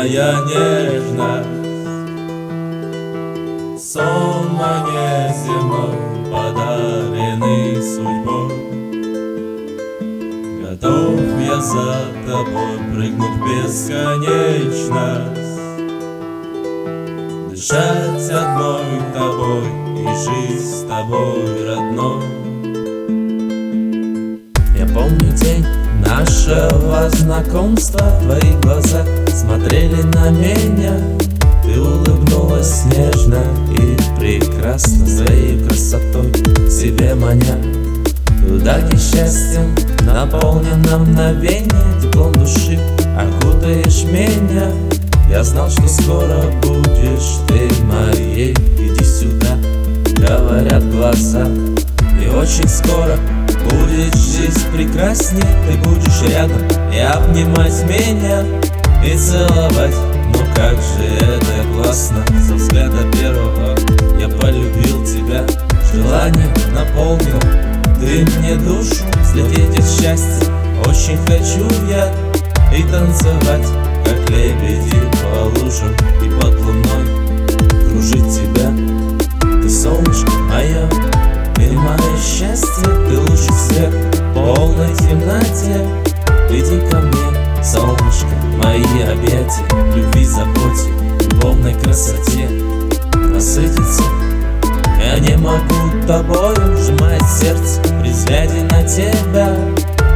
моя нежность. Сон мне земной, подаренный судьбой. Готов я за тобой прыгнуть в бесконечность. Дышать одной тобой и жить с тобой родной. Я помню день нашего знакомства Твои глаза смотрели на меня. Ты улыбнулась нежно и прекрасно Своей красотой себе маня. Где счастьем наполнено мгновение Теплом души окутаешь меня. Я знал, что скоро будешь ты моей. Иди сюда, говорят глаза И очень скоро будет жизнь прекрасней Ты будешь рядом и обнимать меня И целовать. Но как же это классно Со взгляда первого я полюбил тебя. Желание наполнил ты мне душу. Взлететь от счастья очень хочу я И танцевать, как лебеди по лужам И под луной. Кружить тебя темноте Иди ко мне, солнышко, мои объятия. Любви, заботе, любовной красоте. Насытиться я не могу тобою сжимать сердце. При взгляде на тебя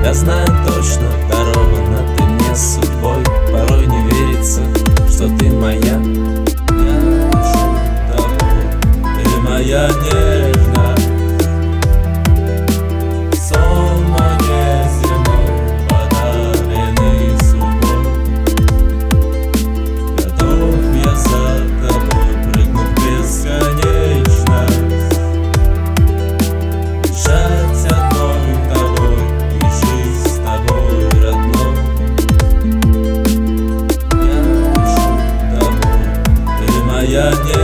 Я знаю точно, yeah.